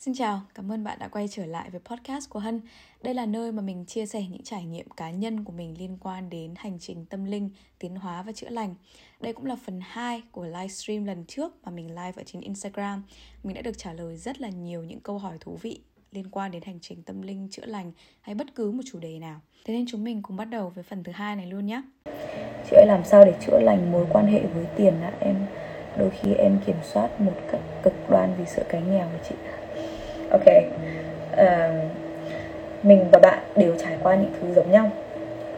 Xin chào, cảm ơn bạn đã quay trở lại với podcast của Hân. Đây là nơi mà mình chia sẻ những trải nghiệm cá nhân của mình liên quan đến hành trình tâm linh, tiến hóa và chữa lành. Đây cũng là phần 2 của livestream lần trước mà mình live ở trên Instagram. Mình đã được trả lời rất là nhiều những câu hỏi thú vị liên quan đến hành trình tâm linh, chữa lành hay bất cứ một chủ đề nào. Thế nên chúng mình cùng bắt đầu với phần thứ hai này luôn nhé. Chị ơi làm sao để chữa lành mối quan hệ với tiền ạ? Em đôi khi em kiểm soát một cách cực đoan vì sợ cái nghèo của chị ok. Uh, mình và bạn đều trải qua những thứ giống nhau.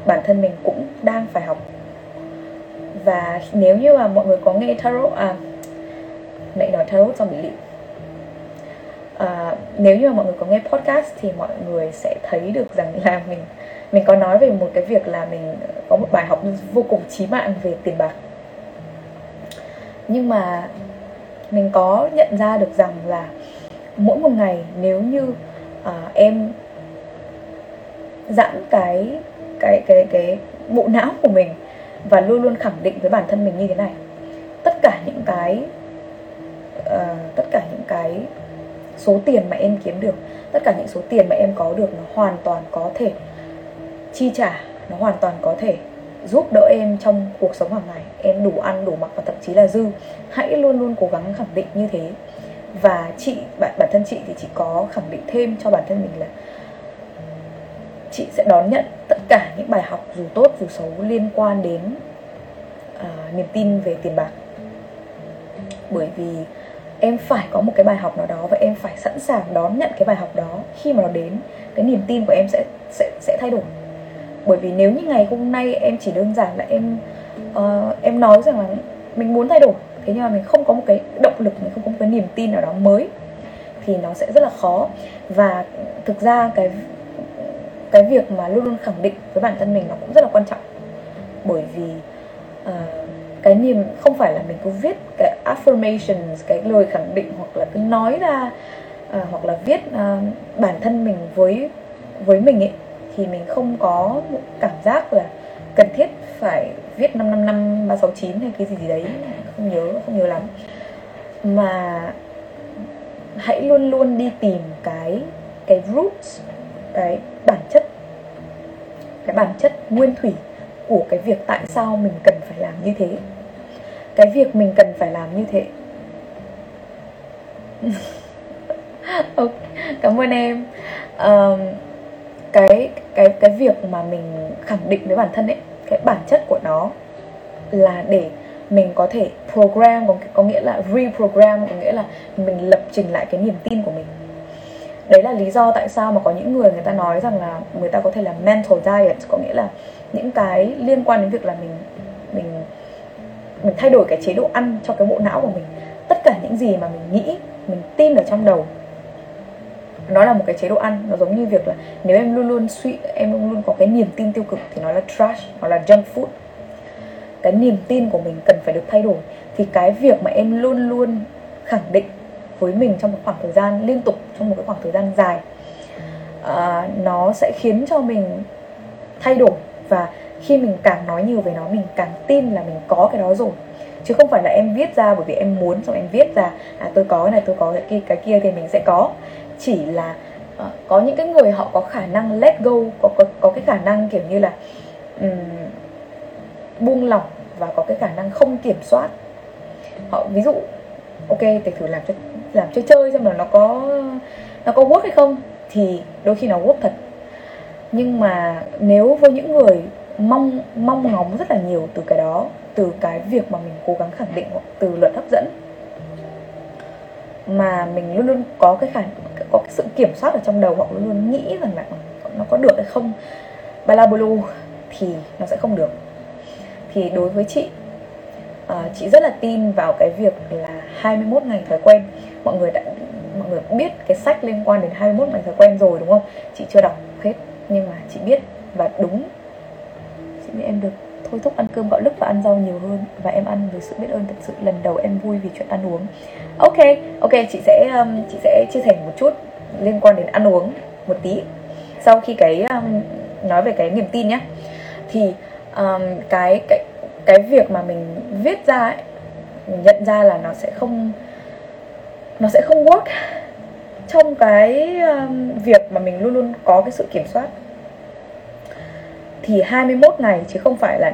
Bản thân mình cũng đang phải học. Và nếu như mà mọi người có nghe tarot à mẹ nói tarot trong bị lị. À, nếu như mà mọi người có nghe podcast thì mọi người sẽ thấy được rằng là mình mình có nói về một cái việc là mình có một bài học vô cùng chí mạng về tiền bạc. Nhưng mà mình có nhận ra được rằng là mỗi một ngày nếu như à, em giãn cái cái cái cái bộ não của mình và luôn luôn khẳng định với bản thân mình như thế này. Tất cả những cái uh, tất cả những cái số tiền mà em kiếm được tất cả những số tiền mà em có được nó hoàn toàn có thể chi trả nó hoàn toàn có thể giúp đỡ em trong cuộc sống hàng ngày. Em đủ ăn đủ mặc và thậm chí là dư. Hãy luôn luôn cố gắng khẳng định như thế và chị bản bản thân chị thì chị có khẳng định thêm cho bản thân mình là chị sẽ đón nhận tất cả những bài học dù tốt dù xấu liên quan đến uh, niềm tin về tiền bạc. Bởi vì em phải có một cái bài học nào đó và em phải sẵn sàng đón nhận cái bài học đó khi mà nó đến. Cái niềm tin của em sẽ sẽ sẽ thay đổi. Bởi vì nếu như ngày hôm nay em chỉ đơn giản là em uh, em nói rằng là mình muốn thay đổi thế nhưng mà mình không có một cái động lực mình không có một cái niềm tin nào đó mới thì nó sẽ rất là khó. Và thực ra cái cái việc mà luôn luôn khẳng định với bản thân mình nó cũng rất là quan trọng. Bởi vì uh, cái niềm không phải là mình cứ viết cái affirmations cái lời khẳng định hoặc là cứ nói ra uh, hoặc là viết uh, bản thân mình với với mình ấy thì mình không có cảm giác là cần thiết phải viết 5 năm năm 369 hay cái gì gì đấy không nhớ không nhớ lắm. Mà hãy luôn luôn đi tìm cái cái roots cái bản chất cái bản chất nguyên thủy của cái việc tại sao mình cần phải làm như thế. Cái việc mình cần phải làm như thế. Ok cảm ơn em. Um, cái cái cái việc mà mình khẳng định với bản thân ấy cái bản chất của nó là để mình có thể program có, có nghĩa là reprogram có nghĩa là mình lập trình lại cái niềm tin của mình. Đấy là lý do tại sao mà có những người người ta nói rằng là người ta có thể là mental diet có nghĩa là những cái liên quan đến việc là mình mình mình thay đổi cái chế độ ăn cho cái bộ não của mình. Tất cả những gì mà mình nghĩ mình tin ở trong đầu nó là một cái chế độ ăn. Nó giống như việc là nếu em luôn luôn suy em luôn luôn có cái niềm tin tiêu cực thì nó là trash hoặc là junk food cái niềm tin của mình cần phải được thay đổi thì cái việc mà em luôn luôn khẳng định với mình trong một khoảng thời gian liên tục trong một cái khoảng thời gian dài à, nó sẽ khiến cho mình thay đổi. Và khi mình càng nói nhiều về nó mình càng tin là mình có cái đó rồi. Chứ không phải là em viết ra bởi vì em muốn xong em viết ra à tôi có cái này tôi có cái kia cái kia thì mình sẽ có. Chỉ là uh, có những cái người họ có khả năng let go có có, có cái khả năng kiểu như là um, buông lỏng và có cái khả năng không kiểm soát. Họ, ví dụ, ok thì thử làm cho, làm chơi chơi xem là nó có nó có work hay không, thì đôi khi nó work thật. Nhưng mà nếu với những người mong mong ngóng rất là nhiều từ cái đó, từ cái việc mà mình cố gắng khẳng định từ luật hấp dẫn, mà mình luôn luôn có cái khả, có cái sự kiểm soát ở trong đầu hoặc luôn luôn nghĩ rằng là nó có được hay không balabolo thì nó sẽ không được thì đối với chị uh, chị rất là tin vào cái việc là 21 ngày thói quen. Mọi người đã mọi người biết cái sách liên quan đến 21 ngày thói quen rồi đúng không? Chị chưa đọc hết nhưng mà chị biết và đúng. Chị biết em được thôi thúc ăn cơm gạo lứt và ăn rau nhiều hơn và em ăn với sự biết ơn thật sự. Lần đầu em vui vì chuyện ăn uống. Ok ok chị sẽ um, chị sẽ chia sẻ một chút liên quan đến ăn uống một tí. Sau khi cái um, nói về cái niềm tin nhé thì um, cái cái cái việc mà mình viết ra ấy, mình nhận ra là nó sẽ không nó sẽ không work. Trong cái um, việc mà mình luôn luôn có cái sự kiểm soát thì 21 ngày chứ không phải là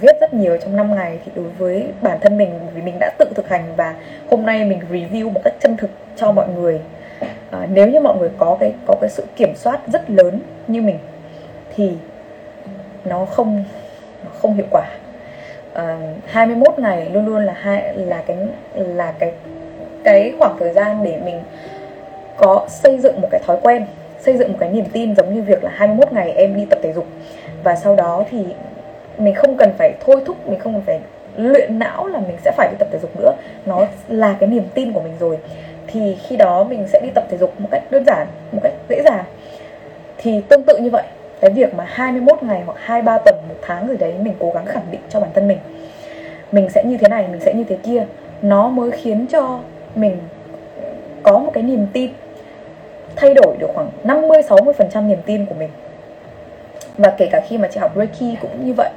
viết rất nhiều trong 5 ngày thì đối với bản thân mình vì mình đã tự thực hành và hôm nay mình review một cách chân thực cho mọi người. À, nếu như mọi người có cái có cái sự kiểm soát rất lớn như mình thì nó không không hiệu quả. À, 21 ngày luôn luôn là hai là cái là cái cái khoảng thời gian để mình có xây dựng một cái thói quen xây dựng một cái niềm tin giống như việc là 21 ngày em đi tập thể dục. Và sau đó thì mình không cần phải thôi thúc mình không cần phải luyện não là mình sẽ phải đi tập thể dục nữa. Nó là cái niềm tin của mình rồi. Thì khi đó mình sẽ đi tập thể dục một cách đơn giản một cách dễ dàng. Thì tương tự như vậy cái việc mà 21 ngày hoặc 23 tuần một tháng rồi đấy mình cố gắng khẳng định cho bản thân mình. Mình sẽ như thế này mình sẽ như thế kia. Nó mới khiến cho mình có một cái niềm tin thay đổi được khoảng 50 60% niềm tin của mình. Và kể cả khi mà chị học Reiki cũng như vậy.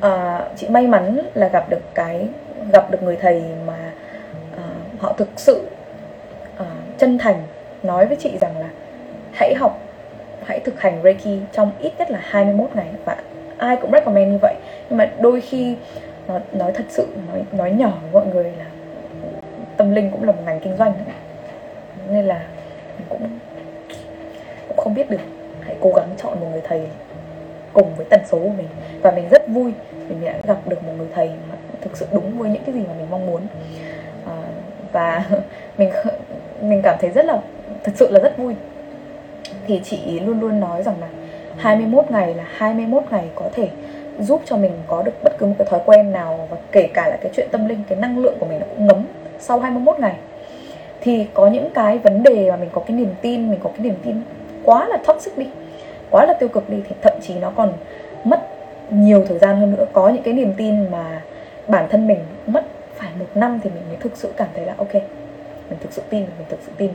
À, chị may mắn là gặp được cái gặp được người thầy mà à, họ thực sự à, chân thành nói với chị rằng là hãy học hãy thực hành Reiki trong ít nhất là 21 ngày. Và ai cũng recommend như vậy. Nhưng mà đôi khi nó nói thật sự nói nói nhỏ với mọi người là tâm linh cũng là một ngành kinh doanh nên là mình cũng cũng không biết được. Hãy cố gắng chọn một người thầy cùng với tần số của mình. Và mình rất vui vì mình đã gặp được một người thầy mà thực sự đúng với những cái gì mà mình mong muốn. À, và mình mình cảm thấy rất là thật sự là rất vui thì chị luôn luôn nói rằng là 21 ngày là 21 ngày có thể giúp cho mình có được bất cứ một cái thói quen nào, và kể cả là cái chuyện tâm linh, cái năng lượng của mình nó cũng ngấm sau 21 ngày. Thì có những cái vấn đề mà mình có cái niềm tin, mình có cái niềm tin quá là toxic đi, quá là tiêu cực đi, thì thậm chí nó còn mất nhiều thời gian hơn nữa. Có những cái niềm tin mà bản thân mình mất phải một năm thì mình mới thực sự cảm thấy là, ok, mình thực sự tin, mình thực sự tin.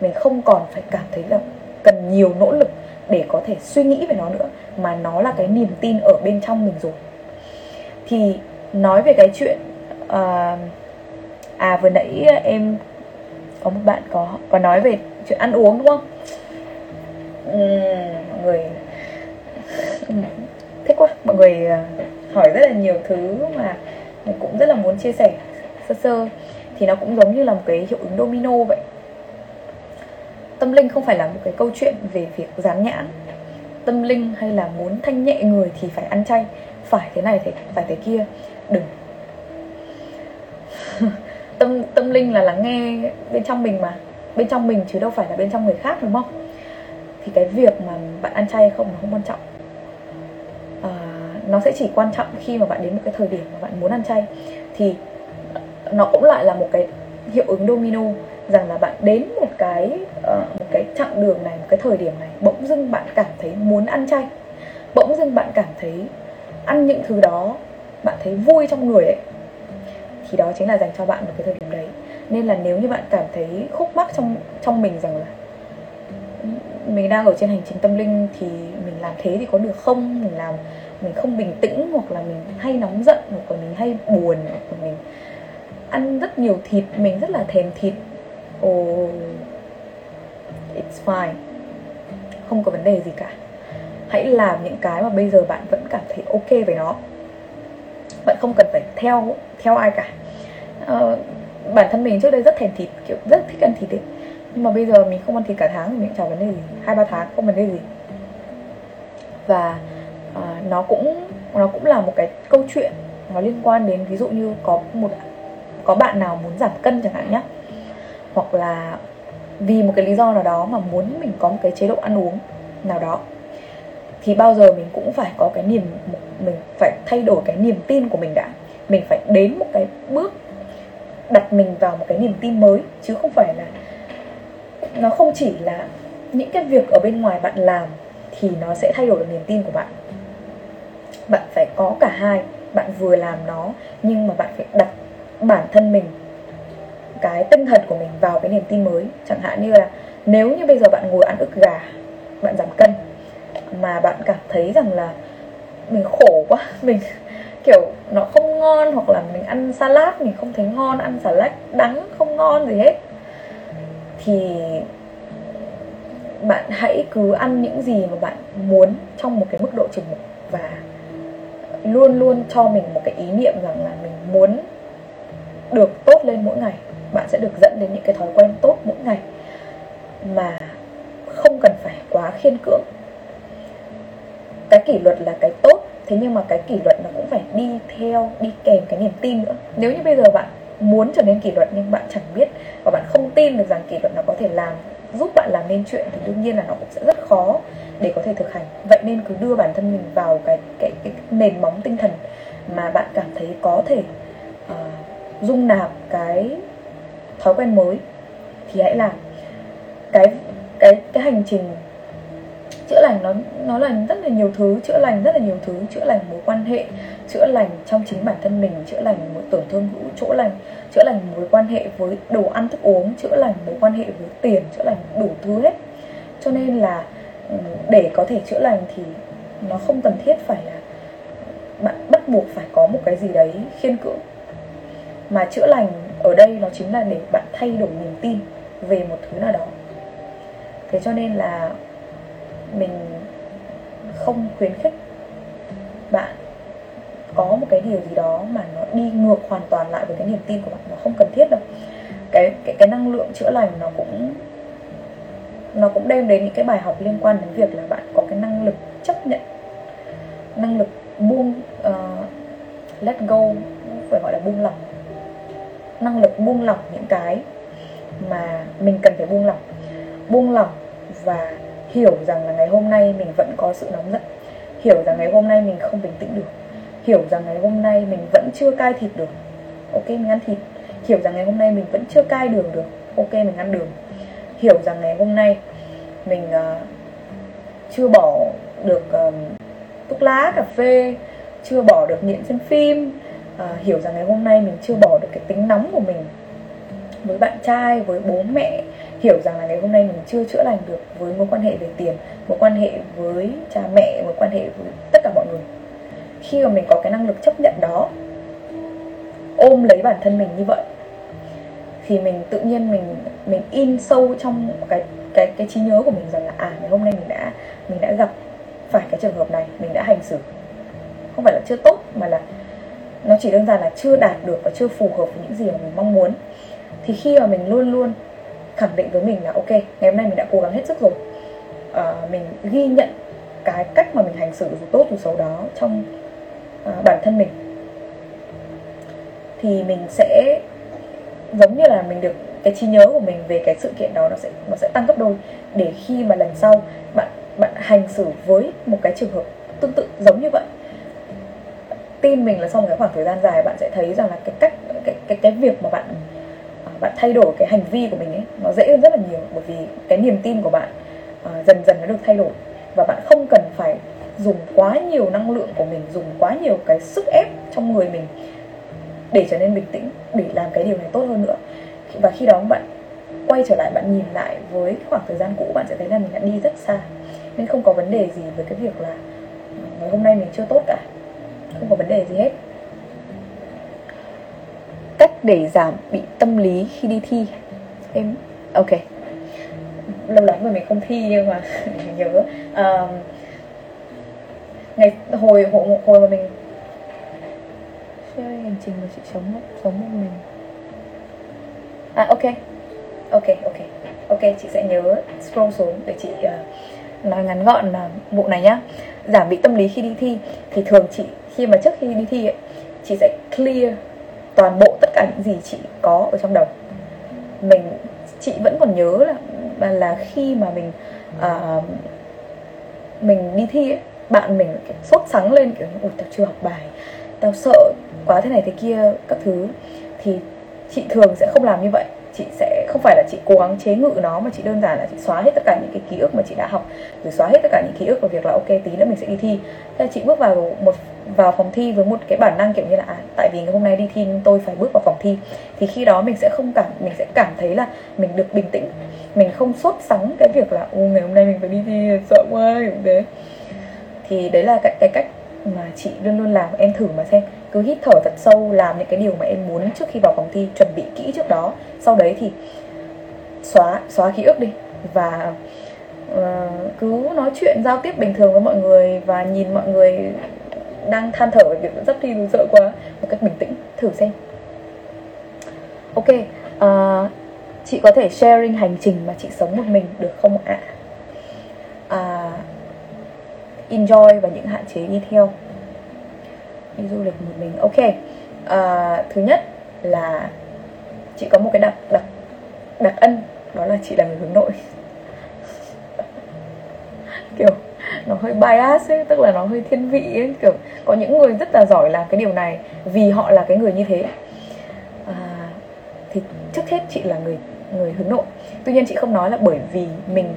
Mình không còn phải cảm thấy là cần nhiều nỗ lực để có thể suy nghĩ về nó nữa mà nó là cái niềm tin ở bên trong mình rồi. Thì nói về cái chuyện uh, à vừa nãy em có một bạn có có nói về chuyện ăn uống đúng không? Uhm, mọi người thích quá. Mọi người ờ, hỏi rất là nhiều thứ mà mình cũng rất là muốn chia sẻ sơ sơ. Thì nó cũng giống như là một cái hiệu ứng domino vậy tâm linh không phải là một cái câu chuyện về việc dán nhãn. Tâm linh hay là muốn thanh nhẹ người thì phải ăn chay phải thế này thì phải thế kia đừng. Tâm tâm linh là lắng nghe bên trong mình mà bên trong mình chứ đâu phải là bên trong người khác đúng không? Thì cái việc mà bạn ăn chay hay không nó không quan trọng. À, nó sẽ chỉ quan trọng khi mà bạn đến một cái thời điểm mà bạn muốn ăn chay. Thì nó cũng lại là một cái hiệu ứng domino rằng là bạn đến một cái uh, một cái chặng đường này một cái thời điểm này bỗng dưng bạn cảm thấy muốn ăn chay. Bỗng dưng bạn cảm thấy ăn những thứ đó bạn thấy vui trong người ấy. Thì đó chính là dành cho bạn một cái thời điểm đấy. Nên là nếu như bạn cảm thấy khúc mắc trong trong mình rằng là mình đang ở trên hành trình tâm linh thì mình làm thế thì có được không? Mình làm mình không bình tĩnh hoặc là mình hay nóng giận hoặc là mình hay buồn hoặc là mình ăn rất nhiều thịt mình rất là thèm thịt oh it's fine. Không có vấn đề gì cả. Hãy làm những cái mà bây giờ bạn vẫn cảm thấy ok với nó. Bạn không cần phải theo theo ai cả. Uh, bản thân mình trước đây rất thèm thịt kiểu rất thích ăn thịt ấy. Nhưng mà bây giờ mình không ăn thịt cả tháng thì mình chẳng vấn đề gì. Hai ba tháng không vấn đề gì. Và uh, nó cũng nó cũng là một cái câu chuyện nó liên quan đến ví dụ như có một có bạn nào muốn giảm cân chẳng hạn nhé hoặc là vì một cái lý do nào đó mà muốn mình có một cái chế độ ăn uống nào đó, thì bao giờ mình cũng phải có cái niềm, mình phải thay đổi cái niềm tin của mình đã. Mình phải đến một cái bước, đặt mình vào một cái niềm tin mới, chứ không phải là, nó không chỉ là những cái việc ở bên ngoài bạn làm thì nó sẽ thay đổi được niềm tin của bạn. Bạn phải có cả hai, bạn vừa làm nó nhưng mà bạn phải đặt bản thân mình cái tinh thần của mình vào cái niềm tin mới. Chẳng hạn như là nếu như bây giờ bạn ngồi ăn ức gà, bạn giảm cân, mà bạn cảm thấy rằng là mình khổ quá, mình kiểu nó không ngon hoặc là mình ăn salad mình không thấy ngon, ăn salad đắng không ngon gì hết, thì bạn hãy cứ ăn những gì mà bạn muốn trong một cái mức độ chừng mực và luôn luôn cho mình một cái ý niệm rằng là mình muốn được tốt lên mỗi ngày bạn sẽ được dẫn đến những cái thói quen tốt mỗi ngày mà không cần phải quá khiên cưỡng. Cái kỷ luật là cái tốt thế nhưng mà cái kỷ luật nó cũng phải đi theo đi kèm cái niềm tin nữa. Nếu như bây giờ bạn muốn trở nên kỷ luật nhưng bạn chẳng biết và bạn không tin được rằng kỷ luật nó có thể làm giúp bạn làm nên chuyện thì đương nhiên là nó cũng sẽ rất khó để có thể thực hành. Vậy nên cứ đưa bản thân mình vào cái cái, cái nền móng tinh thần mà bạn cảm thấy có thể uh, dung nạp cái thói quen mới, thì hãy làm. Cái cái cái hành trình chữa lành nó nó là rất là nhiều thứ, chữa lành rất là nhiều thứ. Chữa lành mối quan hệ, chữa lành trong chính bản thân mình, chữa lành mối tổn thương hữu chỗ lành, chữa lành mối quan hệ với đồ ăn thức uống, chữa lành mối quan hệ với tiền, chữa lành đủ thứ hết. Cho nên là ừ, để có thể chữa lành thì nó không cần thiết phải là bạn bắt buộc phải có một cái gì đấy khiên cưỡng mà chữa lành ở đây nó chính là để bạn thay đổi niềm tin về một thứ nào đó. Thế cho nên là mình không khuyến khích bạn có một cái điều gì đó mà nó đi ngược hoàn toàn lại với cái niềm tin của bạn. Nó không cần thiết đâu. Cái cái cái năng lượng chữa lành nó cũng nó cũng đem đến những cái bài học liên quan đến việc là bạn có cái năng lực chấp nhận năng lực buông uh, let go phải gọi là buông lỏng năng lực buông lỏng những cái mà mình cần phải buông lỏng. Buông lỏng và hiểu rằng là ngày hôm nay mình vẫn có sự nóng giận. Hiểu rằng ngày hôm nay mình không bình tĩnh được. Hiểu rằng ngày hôm nay mình vẫn chưa cai thịt được. Ok mình ăn thịt. Hiểu rằng ngày hôm nay mình vẫn chưa cai đường được. Ok mình ăn đường. Hiểu rằng ngày hôm nay mình uh, chưa bỏ được uh, thuốc lá cà phê chưa bỏ được nghiện xem phim à, hiểu rằng ngày hôm nay mình chưa bỏ được cái tính nóng của mình với bạn trai với bố mẹ. Hiểu rằng là ngày hôm nay mình chưa chữa lành được với mối quan hệ về tiền mối quan hệ với cha mẹ mối quan hệ với tất cả mọi người. Khi mà mình có cái năng lực chấp nhận đó ôm lấy bản thân mình như vậy thì mình tự nhiên mình mình in sâu trong cái cái cái trí nhớ của mình rằng là à ngày hôm nay mình đã mình đã gặp phải cái trường hợp này mình đã hành xử. Không phải là chưa tốt mà là nó chỉ đơn giản là chưa đạt được và chưa phù hợp với những gì mà mình mong muốn. Thì khi mà mình luôn luôn khẳng định với mình là ok ngày hôm nay mình đã cố gắng hết sức rồi. À, mình ghi nhận cái cách mà mình hành xử dù tốt dù xấu đó trong à, bản thân mình. Thì mình sẽ giống như là mình được cái trí nhớ của mình về cái sự kiện đó nó sẽ nó sẽ tăng gấp đôi. Để khi mà lần sau bạn bạn hành xử với một cái trường hợp tương tự giống như vậy tin mình là sau một cái khoảng thời gian dài bạn sẽ thấy rằng là cái cách cái cái cái việc mà bạn à, bạn thay đổi cái hành vi của mình ấy nó dễ hơn rất là nhiều bởi vì cái niềm tin của bạn uh, dần dần nó được thay đổi. Và bạn không cần phải dùng quá nhiều năng lượng của mình dùng quá nhiều cái sức ép trong người mình để trở nên bình tĩnh để làm cái điều này tốt hơn nữa. Và khi đó bạn quay trở lại bạn nhìn lại với khoảng thời gian cũ bạn sẽ thấy là mình đã đi rất xa. Nên không có vấn đề gì với cái việc là à, ngày hôm nay mình chưa tốt cả không có vấn đề gì hết. Cách để giảm bị tâm lý khi đi thi. Em ok. Lâu lắm rồi mình không thi nhưng mà mình nhớ. Uh, ngày hồi hồi hồi mà mình chơi hành trình mà chị sống sống một mình. À ok. Ok ok. Ok chị sẽ nhớ scroll xuống để chị uh, nói ngắn gọn ờ, là vụ này nhá giảm bị tâm lý khi đi thi thì thường chị khi mà trước khi đi thi ấy, chị sẽ clear toàn bộ tất cả những gì chị có ở trong đầu. Mình chị vẫn còn nhớ là là khi mà mình uh, mình đi thi ấy, bạn mình sốt sắng lên kiểu ôi tao chưa học bài tao sợ quá thế này thế kia các thứ. Thì chị thường sẽ không làm như vậy chị sẽ không phải là chị cố gắng chế ngự nó mà chị đơn giản là chị xóa hết tất cả những cái ký ức mà chị đã học. Rồi xóa hết tất cả những ký ức của việc là ok tí nữa mình sẽ đi thi. Thế chị bước vào một vào phòng thi với một cái bản năng kiểu như là à, tại vì ngày hôm nay đi thi nhưng tôi phải bước vào phòng thi. Thì khi đó mình sẽ không cảm mình sẽ cảm thấy là mình được bình tĩnh. Mình không sốt sắng cái việc là ô ngày hôm nay mình phải đi thi sợ quá kiểu thế. Thì đấy là cái, cái cách mà chị luôn luôn làm. Em thử mà xem. Cứ hít thở thật sâu làm những cái điều mà em muốn trước khi vào phòng thi chuẩn bị kỹ trước đó. Sau đấy thì xóa xóa ký ức đi. Và uh, cứ nói chuyện giao tiếp bình thường với mọi người và nhìn mọi người đang than thở về việc sắp thi dù sợ quá một cách bình tĩnh thử xem. Ok uh, chị có thể sharing hành trình mà chị sống một mình được không ạ? À? uh, enjoy và những hạn chế đi theo. Đi du lịch một mình ok. Uh, thứ nhất là chị có một cái đặc đặc đặt ân đó là chị là người hướng nội. Kiểu nó hơi bias ấy tức là nó hơi thiên vị ấy kiểu có những người rất là giỏi làm cái điều này vì họ là cái người như thế. À, thì trước hết chị là người người hướng nội. Tuy nhiên chị không nói là bởi vì mình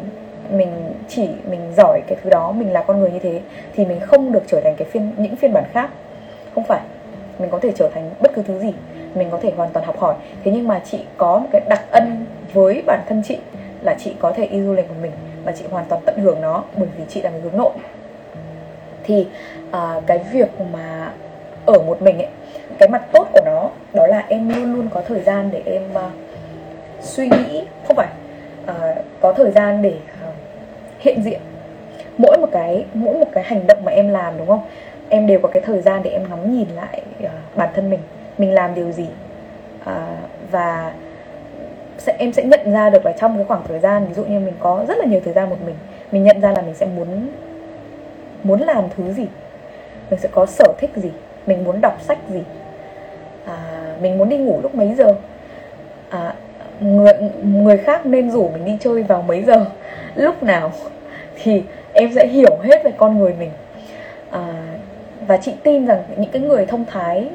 mình chỉ mình giỏi cái thứ đó mình là con người như thế thì mình không được trở thành cái phiên những phiên bản khác. Không phải mình có thể trở thành bất cứ thứ gì mình có thể hoàn toàn học hỏi. Thế nhưng mà chị có một cái đặc ân với bản thân chị là chị có thể đi du lịch của mình và chị hoàn toàn tận hưởng nó bởi vì chị là người hướng nội. Thì à, cái việc mà ở một mình ấy cái mặt tốt của nó đó là em luôn luôn có thời gian để em uh, suy nghĩ không phải uh, có thời gian để uh, hiện diện. Mỗi một cái mỗi một cái hành động mà em làm đúng không? Em đều có cái thời gian để em ngắm nhìn lại uh, bản thân mình mình làm điều gì. À, và sẽ em sẽ nhận ra được là trong cái khoảng thời gian ví dụ như mình có rất là nhiều thời gian một mình mình nhận ra là mình sẽ muốn muốn làm thứ gì mình sẽ có sở thích gì mình muốn đọc sách gì à, mình muốn đi ngủ lúc mấy giờ. À, người người khác nên rủ mình đi chơi vào mấy giờ lúc nào thì em sẽ hiểu hết về con người mình. À, và chị tin rằng những cái người thông thái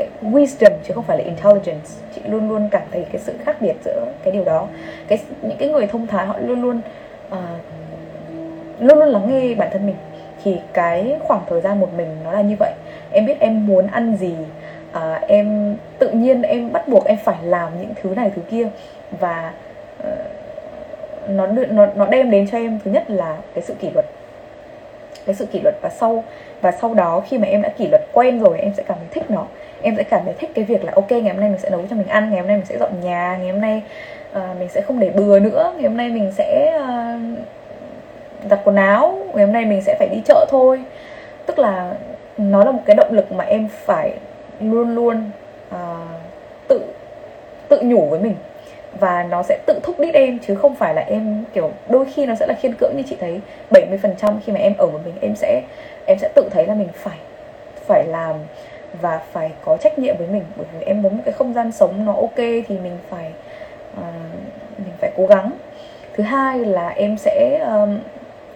cái wisdom chứ không phải là intelligence. Chị luôn luôn cảm thấy cái sự khác biệt giữa cái điều đó. Cái những cái người thông thái họ luôn luôn uh, luôn luôn lắng nghe bản thân mình. Thì cái khoảng thời gian một mình nó là như vậy. Em biết em muốn ăn gì uh, em tự nhiên em bắt buộc em phải làm những thứ này thứ kia. Và uh, nó nó nó đem đến cho em thứ nhất là cái sự kỷ luật. Cái sự kỷ luật và sau và sau đó khi mà em đã kỷ luật quen rồi em sẽ cảm thấy thích nó em sẽ cảm thấy thích cái việc là ok ngày hôm nay mình sẽ nấu cho mình ăn ngày hôm nay mình sẽ dọn nhà ngày hôm nay uh, mình sẽ không để bừa nữa ngày hôm nay mình sẽ uh, giặt quần áo ngày hôm nay mình sẽ phải đi chợ thôi. Tức là nó là một cái động lực mà em phải luôn luôn uh, tự tự nhủ với mình. Và nó sẽ tự thúc đít em chứ không phải là em kiểu đôi khi nó sẽ là khiên cưỡng như chị thấy. 70% khi mà em ở một mình em sẽ em sẽ tự thấy là mình phải phải làm và phải có trách nhiệm với mình bởi vì em muốn một cái không gian sống nó ok thì mình phải uh, mình phải cố gắng. Thứ hai là em sẽ um,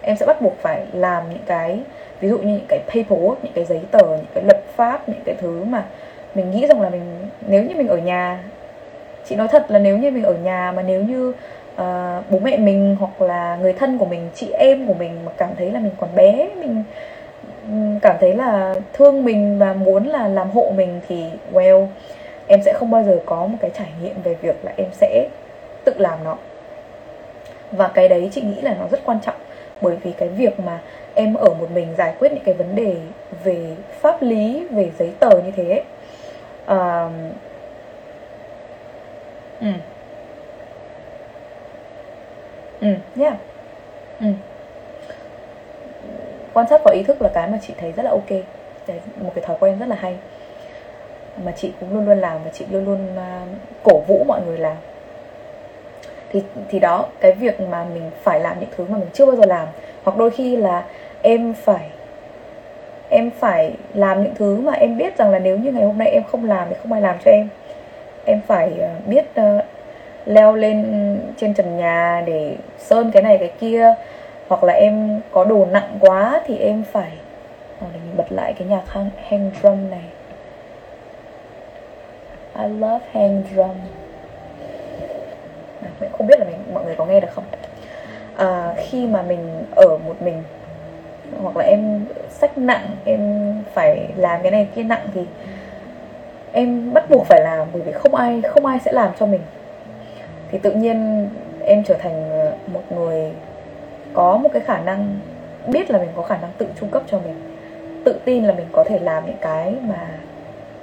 em sẽ bắt buộc phải làm những cái ví dụ như những cái paperwork những cái giấy tờ những cái lập pháp những cái thứ mà mình nghĩ rằng là mình nếu như mình ở nhà chị nói thật là nếu như mình ở nhà mà nếu như uh, bố mẹ mình hoặc là người thân của mình chị em của mình mà cảm thấy là mình còn bé mình cảm thấy là thương mình và muốn là làm hộ mình thì well em sẽ không bao giờ có một cái trải nghiệm về việc là em sẽ tự làm nó. Và cái đấy chị nghĩ là nó rất quan trọng bởi vì cái việc mà em ở một mình giải quyết những cái vấn đề về pháp lý về giấy tờ như thế ấy, ừ ừ yeah. Ừ quan sát và ý thức là cái mà chị thấy rất là ok. Đấy, một cái thói quen rất là hay. Mà chị cũng luôn luôn làm và chị luôn luôn uh, cổ vũ mọi người làm. Thì thì đó cái việc mà mình phải làm những thứ mà mình chưa bao giờ làm. Hoặc đôi khi là em phải em phải làm những thứ mà em biết rằng là nếu như ngày hôm nay em không làm thì không ai làm cho em. Em phải uh, biết uh, leo lên trên trần nhà để sơn cái này cái kia hoặc là em có đồ nặng quá thì em phải à, để mình bật lại cái nhạc hang, hang drum này. I love hang drum. À, mình không biết là mình mọi người có nghe được không? À, khi mà mình ở một mình hoặc là em sách nặng em phải làm cái này kia nặng thì em bắt buộc phải làm bởi vì không ai không ai sẽ làm cho mình. Thì tự nhiên em trở thành ờ, một người có một cái khả năng biết là mình có khả năng tự trung cấp cho mình tự tin là mình có thể làm những cái mà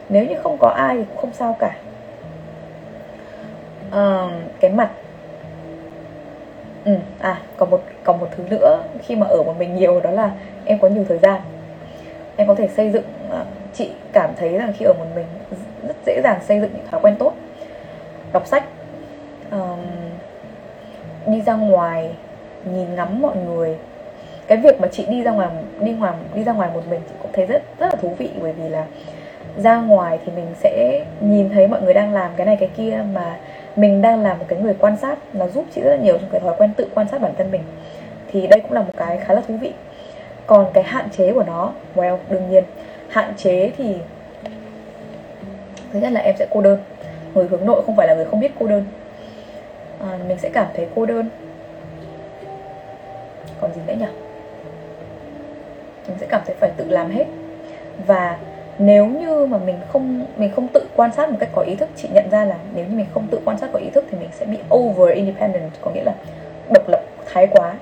nếu như không có ai thì cũng không sao cả. À, cái mặt ừ à còn một còn một thứ nữa khi mà ở một mình nhiều đó là em có nhiều thời gian. Em có thể xây dựng ờ, chị cảm thấy rằng khi ở một mình rất dễ dàng xây dựng những thói quen tốt đọc sách um, đi ra ngoài nhìn ngắm mọi người. Cái việc mà chị đi ra ngoài đi ngoài đi ra ngoài một mình chị cũng thấy rất rất là thú vị bởi vì là ra ngoài thì mình sẽ nhìn thấy mọi người đang làm cái này cái kia mà mình đang là một cái người quan sát nó giúp chị rất là nhiều trong cái thói quen tự quan sát bản thân mình. Thì đây cũng là một cái khá là thú vị. Còn cái hạn chế của nó well đương nhiên hạn chế thì thứ nhất là em sẽ cô đơn. Người hướng nội không phải là người không biết cô đơn. À, mình sẽ cảm thấy cô đơn còn gì nữa nhỉ? Mình sẽ cảm thấy phải tự làm hết. Và nếu như mà mình không mình không tự quan sát một cách có ý thức chị nhận ra là nếu như mình không tự quan sát có ý thức thì mình sẽ bị over independent có nghĩa là độc lập thái quá.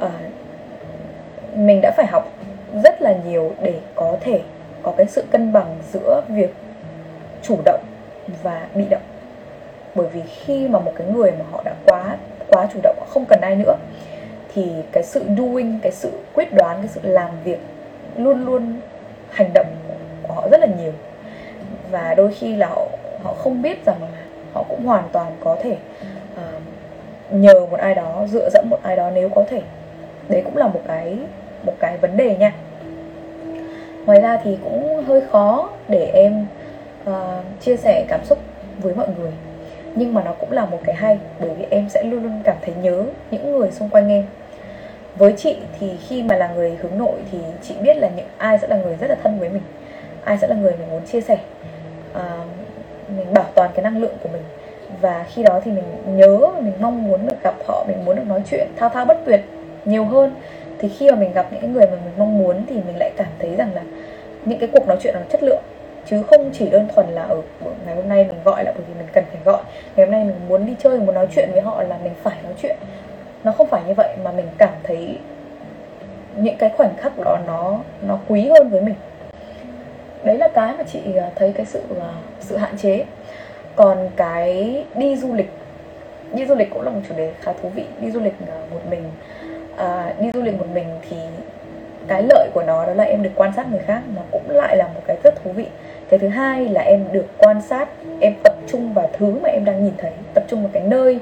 À, mình đã phải học rất là nhiều để có thể có cái sự cân bằng giữa việc chủ động và bị động. Bởi vì khi mà một cái người mà họ đã quá quá chủ động họ không cần ai nữa thì cái sự doing cái sự quyết đoán cái sự làm việc luôn luôn hành động của họ rất là nhiều. Và đôi khi là họ họ không biết rằng là họ cũng hoàn toàn có thể uh, nhờ một ai đó dựa dẫm một ai đó nếu có thể. Đấy cũng là một cái một cái vấn đề nha. Ngoài ra thì cũng hơi khó để em uh, chia sẻ cảm xúc với mọi người. Nhưng mà nó cũng là một cái hay bởi vì em sẽ luôn luôn cảm thấy nhớ những người xung quanh em với chị thì khi mà là người hướng nội thì chị biết là những ai sẽ là người rất là thân với mình ai sẽ là người mình muốn chia sẻ à, mình bảo toàn cái năng lượng của mình. Và khi đó thì mình nhớ mình mong muốn được gặp họ mình muốn được nói chuyện thao thao bất tuyệt nhiều hơn. Thì khi mà mình gặp những người mà mình mong muốn thì mình lại cảm thấy rằng là những cái cuộc nói chuyện nó chất lượng chứ không chỉ đơn thuần là ở ngày hôm nay mình gọi là bởi vì mình cần phải gọi ngày hôm nay mình muốn đi chơi muốn nói chuyện với họ là mình phải nói chuyện nó không phải như vậy mà mình cảm thấy những cái khoảnh khắc đó nó nó quý hơn với mình. Đấy là cái mà chị à, thấy cái sự à, sự hạn chế. Còn cái đi du lịch đi du lịch cũng là một chủ đề khá thú vị. Đi du lịch à, một mình à, đi du lịch một mình thì cái lợi của nó đó là em được quan sát người khác. Nó cũng lại là một cái rất thú vị. Cái thứ hai là em được quan sát em tập trung vào thứ mà em đang nhìn thấy tập trung vào cái nơi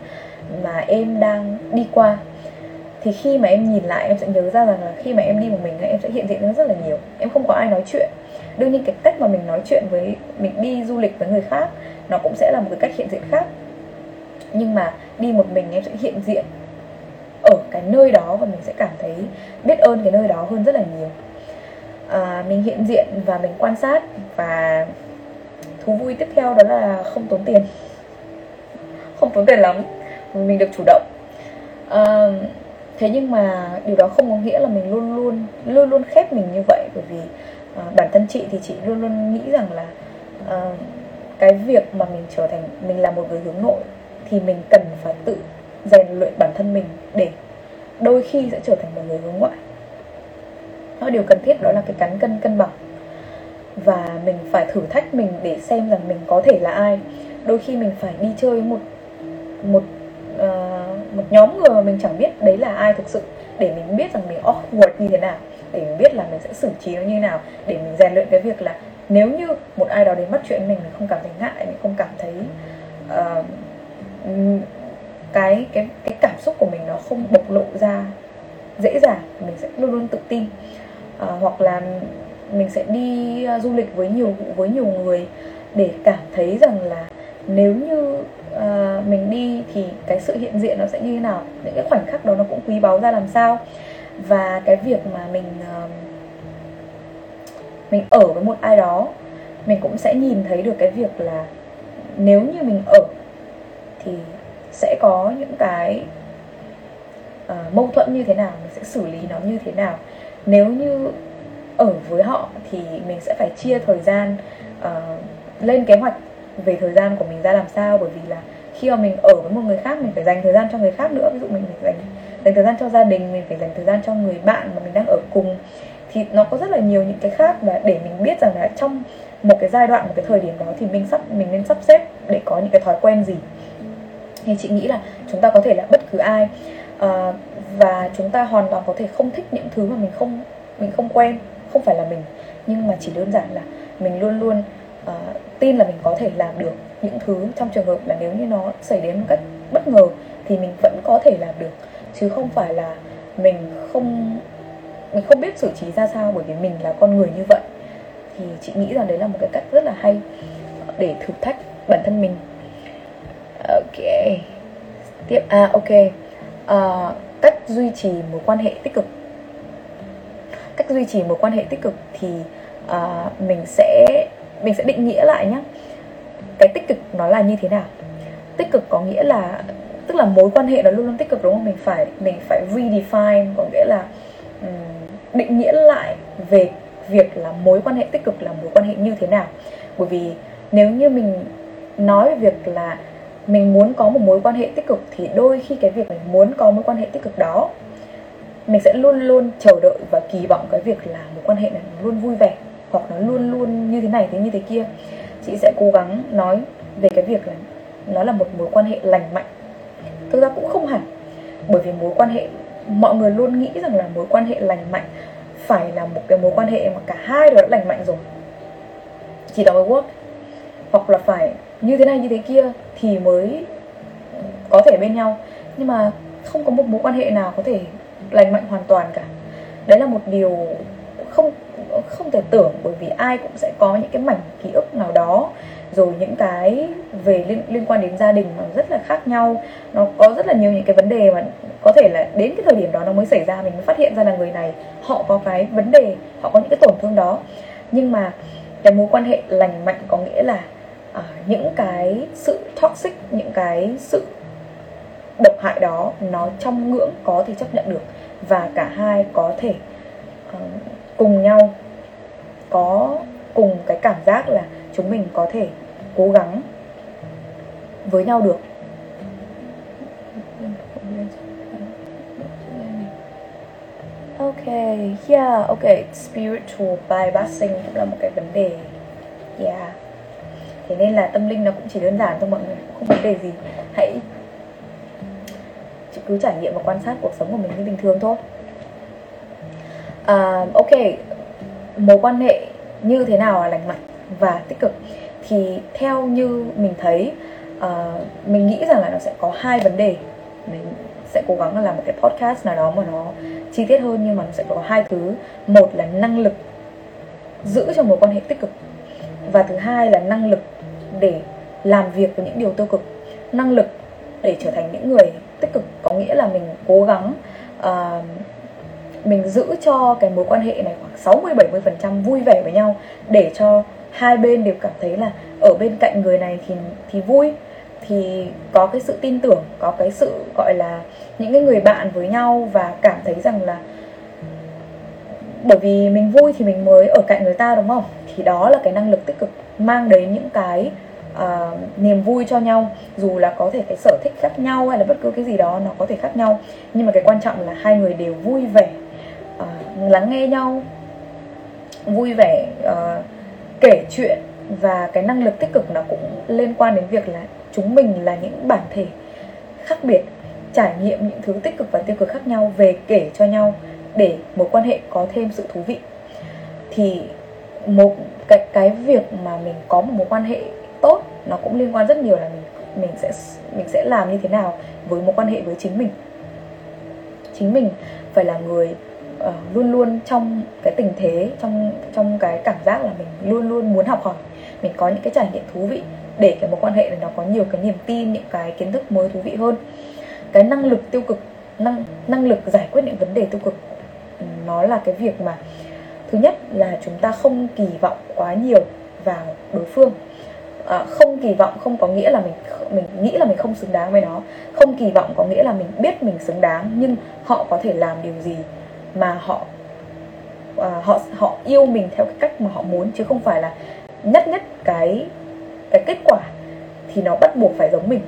mà em đang đi qua. Thì khi mà em nhìn lại em sẽ nhớ ra rằng là khi mà em đi một mình em sẽ hiện diện rất là nhiều. Em không có ai nói chuyện. Đương nhiên cái cách mà mình nói chuyện với mình đi du lịch với người khác nó cũng sẽ là một cái cách hiện diện khác. Nhưng mà đi một mình em sẽ hiện diện ở cái nơi đó và mình sẽ cảm thấy biết ơn cái nơi đó hơn rất là nhiều. À, mình hiện diện và mình quan sát và thú vui tiếp theo đó là không tốn tiền. Không tốn tiền lắm mình được chủ động. À, thế nhưng mà điều đó không có nghĩa là mình luôn luôn luôn luôn khép mình như vậy bởi vì à, bản thân chị thì chị luôn luôn nghĩ rằng là à, cái việc mà mình trở thành mình là một người hướng nội thì mình cần phải tự rèn luyện bản thân mình để đôi khi sẽ trở thành một người hướng ngoại. Nó điều cần thiết đó là cái cắn cân cân bằng. Và mình phải thử thách mình để xem rằng mình có thể là ai. Đôi khi mình phải đi chơi một một uh, một nhóm người mà mình chẳng biết đấy là ai thực sự để mình biết rằng mình awkward như thế nào để mình biết là mình sẽ xử trí nó như thế nào để mình rèn luyện cái việc là nếu như một ai đó đến bắt chuyện mình mình không cảm thấy ngại mình không cảm thấy uh, cái cái cái cảm xúc của mình nó không bộc lộ ra dễ dàng mình sẽ luôn luôn tự tin. Uh, hoặc là mình sẽ đi uh, du lịch với nhiều với nhiều người để cảm thấy rằng là nếu như uh, mình đi thì cái sự hiện diện nó sẽ như thế nào? Những cái khoảnh khắc đó nó cũng quý báu ra làm sao? Và cái việc mà mình uh, mình ở với một ai đó mình cũng sẽ nhìn thấy được cái việc là nếu như mình ở thì sẽ có những cái uh, mâu thuẫn như thế nào mình sẽ xử lý nó như thế nào? Nếu như ở với họ thì mình sẽ phải chia thời gian uh, lên kế hoạch về thời gian của mình ra làm sao bởi vì là khi mà mình ở với một người khác mình phải dành thời gian cho người khác nữa. Ví dụ mình phải dành dành thời gian cho gia đình mình phải dành thời gian cho người bạn mà mình đang ở cùng thì nó có rất là nhiều những cái khác. Và để mình biết rằng là trong một cái giai đoạn một cái thời điểm đó thì mình sắp mình nên sắp xếp để có những cái thói quen gì. Thì chị nghĩ là chúng ta có thể là bất cứ ai uh, và chúng ta hoàn toàn có thể không thích những thứ mà mình không mình không quen không phải là mình. Nhưng mà chỉ đơn giản là mình luôn luôn uh, tin là mình có thể làm được những thứ. Trong trường hợp là nếu như nó xảy đến một cách bất ngờ thì mình vẫn có thể làm được. Chứ không phải là mình không mình không biết xử trí ra sao bởi vì mình là con người như vậy. Thì chị nghĩ rằng đấy là một cái cách rất là hay để thử thách bản thân mình. Ok. Tiếp à ok. À, cách duy trì mối quan hệ tích cực. Cách duy trì mối quan hệ tích cực thì à, mình sẽ mình sẽ định nghĩa lại nhé cái tích cực nó là như thế nào? Tích cực có nghĩa là tức là mối quan hệ nó luôn luôn tích cực đúng không? Mình phải mình phải redefine có nghĩa là um, định nghĩa lại về việc là mối quan hệ tích cực là mối quan hệ như thế nào. Bởi vì nếu như mình nói về việc là mình muốn có một mối quan hệ tích cực thì đôi khi cái việc mình muốn có mối quan hệ tích cực đó mình sẽ luôn luôn chờ đợi và kỳ vọng cái việc là mối quan hệ này luôn vui vẻ hoặc nó luôn luôn như thế này, thế như thế kia, chị sẽ cố gắng nói về cái việc là nó là một mối quan hệ lành mạnh. Thực ra cũng không hẳn, bởi vì mối quan hệ, mọi người luôn nghĩ rằng là mối quan hệ lành mạnh phải là một cái mối quan hệ mà cả hai đều đã lành mạnh rồi. Chỉ đó mới work, hoặc là phải như thế này như thế kia thì mới có thể bên nhau. Nhưng mà không có một mối quan hệ nào có thể lành mạnh hoàn toàn cả. Đấy là một điều không không thể tưởng bởi vì ai cũng sẽ có những cái mảnh ký ức nào đó. Rồi những cái về liên liên quan đến gia đình nó rất là khác nhau. Nó có rất là nhiều những cái vấn đề mà có thể là đến cái thời điểm đó nó mới xảy ra mình mới phát hiện ra là người này họ có cái vấn đề họ có những cái tổn thương đó. Nhưng mà cái mối quan hệ lành mạnh có nghĩa là à, những cái sự toxic những cái sự độc hại đó nó trong ngưỡng có thể chấp nhận được và cả hai có thể uh, cùng nhau có cùng cái cảm giác là chúng mình có thể cố gắng với nhau được. Ok, yeah, ok, spiritual bypassing cũng là một cái vấn đề Yeah. Thế nên là tâm linh nó cũng chỉ đơn giản thôi mọi người, không vấn đề gì. Hãy cứ trải nghiệm và quan sát cuộc sống của mình như bình thường thôi à, Ok, mối quan hệ như thế nào là lành mạnh và tích cực? Thì theo như mình thấy uh, mình nghĩ rằng là nó sẽ có hai vấn đề. Mình sẽ cố gắng làm một cái podcast nào đó mà nó chi tiết hơn nhưng mà nó sẽ có hai thứ. Một là năng lực giữ cho mối quan hệ tích cực và thứ hai là năng lực để làm việc với những điều tiêu cực. Năng lực để trở thành những người tích cực có nghĩa là mình cố gắng uh, mình giữ cho cái mối quan hệ này khoảng 60 70% vui vẻ với nhau để cho hai bên đều cảm thấy là ở bên cạnh người này thì thì vui thì có cái sự tin tưởng có cái sự gọi là những cái người bạn với nhau và cảm thấy rằng là bởi vì mình vui thì mình mới ở cạnh người ta đúng không? Thì đó là cái năng lực tích cực mang đến những cái uh, niềm vui cho nhau. Dù là có thể cái sở thích khác nhau hay là bất cứ cái gì đó nó có thể khác nhau nhưng mà cái quan trọng là hai người đều vui vẻ lắng nghe nhau vui vẻ uh, kể chuyện và cái năng lực tích cực nó cũng liên quan đến việc là chúng mình là những bản thể khác biệt trải nghiệm những thứ tích cực và tiêu cực khác nhau về kể cho nhau để mối quan hệ có thêm sự thú vị. Thì một cái cái việc mà mình có một mối quan hệ tốt nó cũng liên quan rất nhiều là mình mình sẽ mình sẽ làm như thế nào với mối quan hệ với chính mình. Chính mình phải là người uh, luôn luôn trong cái tình thế trong trong cái cảm giác là mình luôn luôn muốn học hỏi mình có những cái trải nghiệm thú vị để cái mối quan hệ này nó có nhiều cái niềm tin những cái kiến thức mới thú vị hơn. Cái năng lực tiêu cực năng năng lực giải quyết những vấn đề tiêu cực nó là cái việc mà thứ nhất là chúng ta không kỳ vọng quá nhiều vào đối phương. À, không kỳ vọng không có nghĩa là mình mình nghĩ là mình không xứng đáng với nó. Không kỳ vọng có nghĩa là mình biết mình xứng đáng nhưng họ có thể làm điều gì mà họ uh, họ họ yêu mình theo cái cách mà họ muốn chứ không phải là nhất nhất cái cái kết quả thì nó bắt buộc phải giống mình.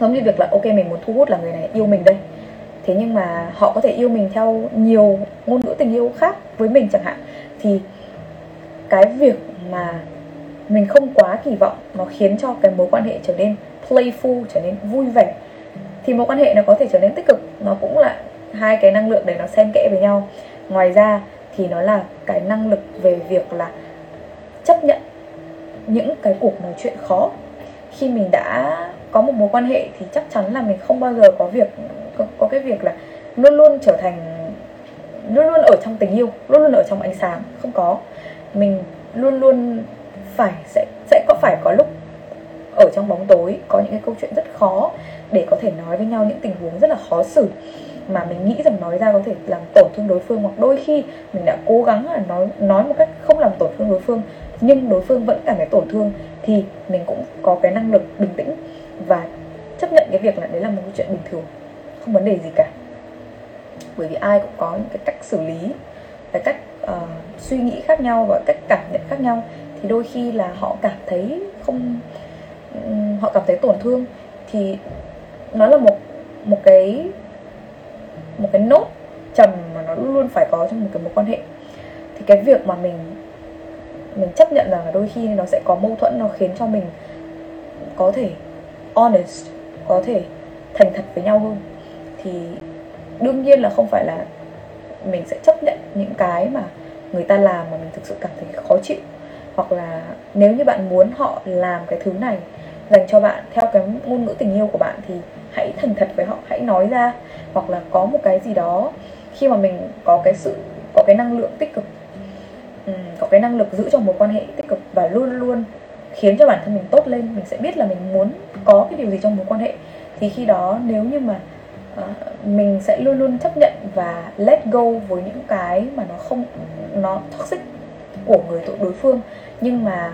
Giống như việc là ok mình muốn thu hút là người này yêu mình đây. Thế nhưng mà họ có thể yêu mình theo nhiều ngôn ngữ tình yêu khác với mình chẳng hạn. Thì cái việc mà mình không quá kỳ vọng nó khiến cho cái mối quan hệ trở nên playful trở nên vui vẻ. Thì mối quan hệ nó có thể trở nên tích cực nó cũng là hai cái năng lượng đấy nó xen kẽ với nhau. Ngoài ra thì nó là cái năng lực về việc là chấp nhận những cái cuộc nói chuyện khó. Khi mình đã có một mối quan hệ thì chắc chắn là mình không bao giờ có việc có, có cái việc là luôn luôn trở thành luôn luôn ở trong tình yêu luôn luôn ở trong ánh sáng. Không có. Mình luôn luôn phải sẽ sẽ có phải có lúc ở trong bóng tối có những cái câu chuyện rất khó để có thể nói với nhau những tình huống rất là khó xử mà mình nghĩ rằng nói ra có thể làm tổn thương đối phương hoặc đôi khi mình đã cố gắng là nói nói một cách không làm tổn thương đối phương nhưng đối phương vẫn cảm thấy tổn thương thì mình cũng có cái năng lực bình tĩnh và chấp nhận cái việc là đấy là một chuyện bình thường không vấn đề gì cả. Bởi vì ai cũng có những cái cách xử lý cái cách uh, suy nghĩ khác nhau và cách cảm nhận khác nhau. Thì đôi khi là họ cảm thấy không um, họ cảm thấy tổn thương thì nó là một một cái một cái nốt trầm mà nó luôn luôn phải có trong một cái mối quan hệ. Thì cái việc mà mình mình chấp nhận rằng là đôi khi nó sẽ có mâu thuẫn nó khiến cho mình có thể honest, có thể thành thật với nhau hơn. Thì đương nhiên là không phải là mình sẽ chấp nhận những cái mà người ta làm mà mình thực sự cảm thấy khó chịu. Hoặc là nếu như bạn muốn họ làm cái thứ này dành cho bạn theo cái ngôn ngữ tình yêu của bạn thì hãy thành thật với họ hãy nói ra. Hoặc là có một cái gì đó khi mà mình có cái sự có cái năng lượng tích cực có cái năng lực giữ cho mối quan hệ tích cực và luôn luôn khiến cho bản thân mình tốt lên mình sẽ biết là mình muốn có cái điều gì trong mối quan hệ thì khi đó nếu như mà uh, mình sẽ luôn luôn chấp nhận và let go với những cái mà nó không nó toxic của người tội đối phương. Nhưng mà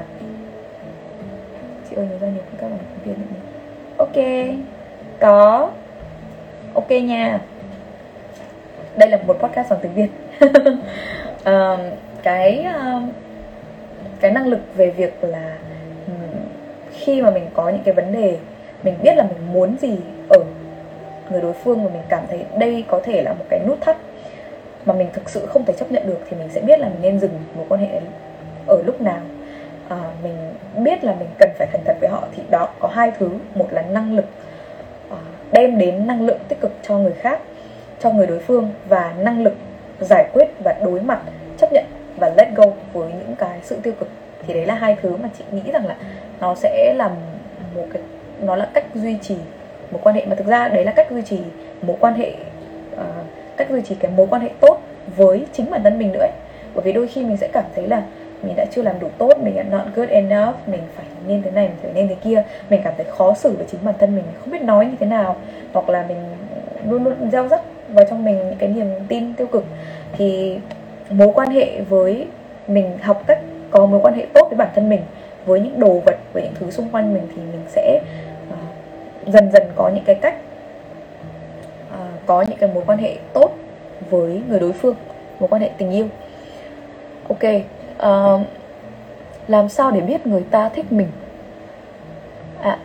chị ơi nhớ ra nhiều các bạn viên nữa ok có. Ok nha. Đây là một podcast bằng tiếng việt. Uh, cái uh, cái năng lực về việc là khi mà mình có những cái vấn đề mình biết là mình muốn gì ở người đối phương và mình cảm thấy đây có thể là một cái nút thắt mà mình thực sự không thể chấp nhận được thì mình sẽ biết là mình nên dừng mối quan hệ ở lúc nào. À, mình biết là mình cần phải thành thật với họ thì đó có hai thứ. Một là năng lực đem đến năng lượng tích cực cho người khác cho người đối phương và năng lực giải quyết và đối mặt chấp nhận và let go với những cái sự tiêu cực thì đấy là hai thứ mà chị nghĩ rằng là nó sẽ làm một cái nó là cách duy trì một quan hệ mà thực ra đấy là cách duy trì mối quan hệ uh, cách duy trì cái mối quan hệ tốt với chính bản thân mình nữa ấy. bởi vì đôi khi mình sẽ cảm thấy là mình đã chưa làm đủ tốt mình đã not good enough mình phải nên thế này mình phải nên thế kia. Mình cảm thấy khó xử với chính bản thân mình không biết nói như thế nào. Hoặc là mình luôn luôn gieo rắc vào trong mình những cái niềm tin tiêu cực. Thì mối quan hệ với mình học cách có mối quan hệ tốt với bản thân mình với những đồ vật với những thứ xung quanh mình thì mình sẽ uh, dần dần có những cái cách uh, có những cái mối quan hệ tốt với người đối phương mối quan hệ tình yêu. Ok uh, làm sao để biết người ta thích mình? À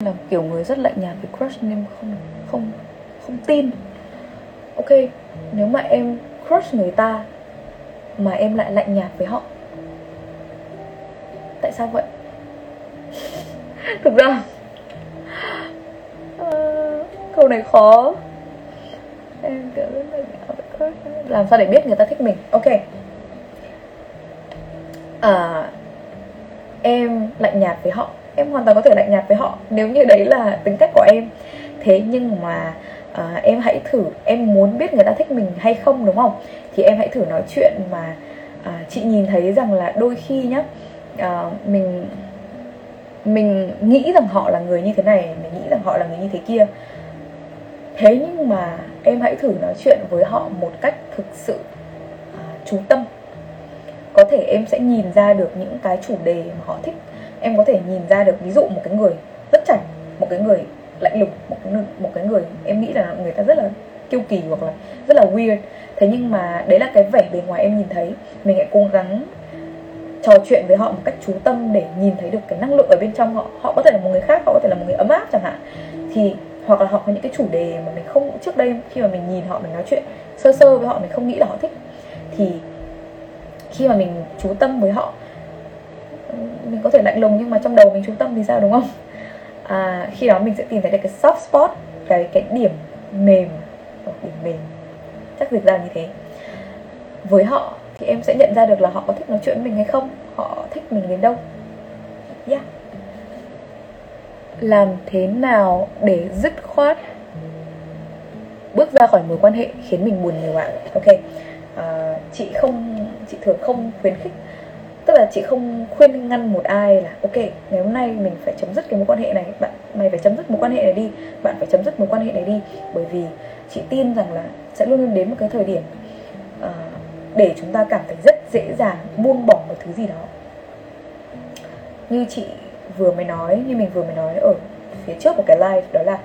là kiểu người rất lạnh nhạt với crush nên không không không tin. Ok nếu mà em crush người ta mà em lại lạnh nhạt với họ tại sao vậy? Thực ra uh, câu này khó. Em kiểu làm sao để biết người ta thích mình? Ok à, em lạnh nhạt với họ. Em hoàn toàn có thể lạnh nhạt với họ nếu như đấy là tính cách của em. Thế nhưng mà à, em hãy thử em muốn biết người ta thích mình hay không đúng không? Thì em hãy thử nói chuyện mà à, chị nhìn thấy rằng là đôi khi nhá à, mình mình nghĩ rằng họ là người như thế này mình nghĩ rằng họ là người như thế kia. Thế nhưng mà em hãy thử nói chuyện với họ một cách thực sự à, chú tâm có thể em sẽ nhìn ra được những cái chủ đề mà họ thích. Em có thể nhìn ra được ví dụ một cái người rất chảnh một cái người lạnh lùng một cái, một cái người em nghĩ là người ta rất là kiêu kỳ hoặc là rất là weird. Thế nhưng mà đấy là cái vẻ bề ngoài em nhìn thấy. Mình hãy cố gắng trò chuyện với họ một cách chú tâm để nhìn thấy được cái năng lượng ở bên trong họ. Họ có thể là một người khác họ có thể là một người ấm áp chẳng hạn. Thì hoặc là họ có những cái chủ đề mà mình không trước đây khi mà mình nhìn họ mình nói chuyện sơ sơ với họ mình không nghĩ là họ thích. Thì khi mà mình chú tâm với họ mình có thể lạnh lùng nhưng mà trong đầu mình chú tâm thì sao đúng không? À, khi đó mình sẽ tìm thấy được cái soft spot cái cái điểm mềm điểm mềm. Chắc dịch ra như thế. Với họ thì em sẽ nhận ra được là họ có thích nói chuyện với mình hay không họ thích mình đến đâu. Yeah. làm thế nào để dứt khoát bước ra khỏi mối quan hệ khiến mình buồn nhiều ạ? Ok à, chị không chị thường không khuyến khích. Tức là chị không khuyên ngăn một ai là ok ngày hôm nay mình phải chấm dứt cái mối quan hệ này bạn mày phải chấm dứt mối quan hệ này đi bạn phải chấm dứt mối quan hệ này đi. Bởi vì chị tin rằng là sẽ luôn luôn đến một cái thời điểm uh, để chúng ta cảm thấy rất dễ dàng buông bỏ một thứ gì đó. Như chị vừa mới nói như mình vừa mới nói ở phía trước một cái live đó là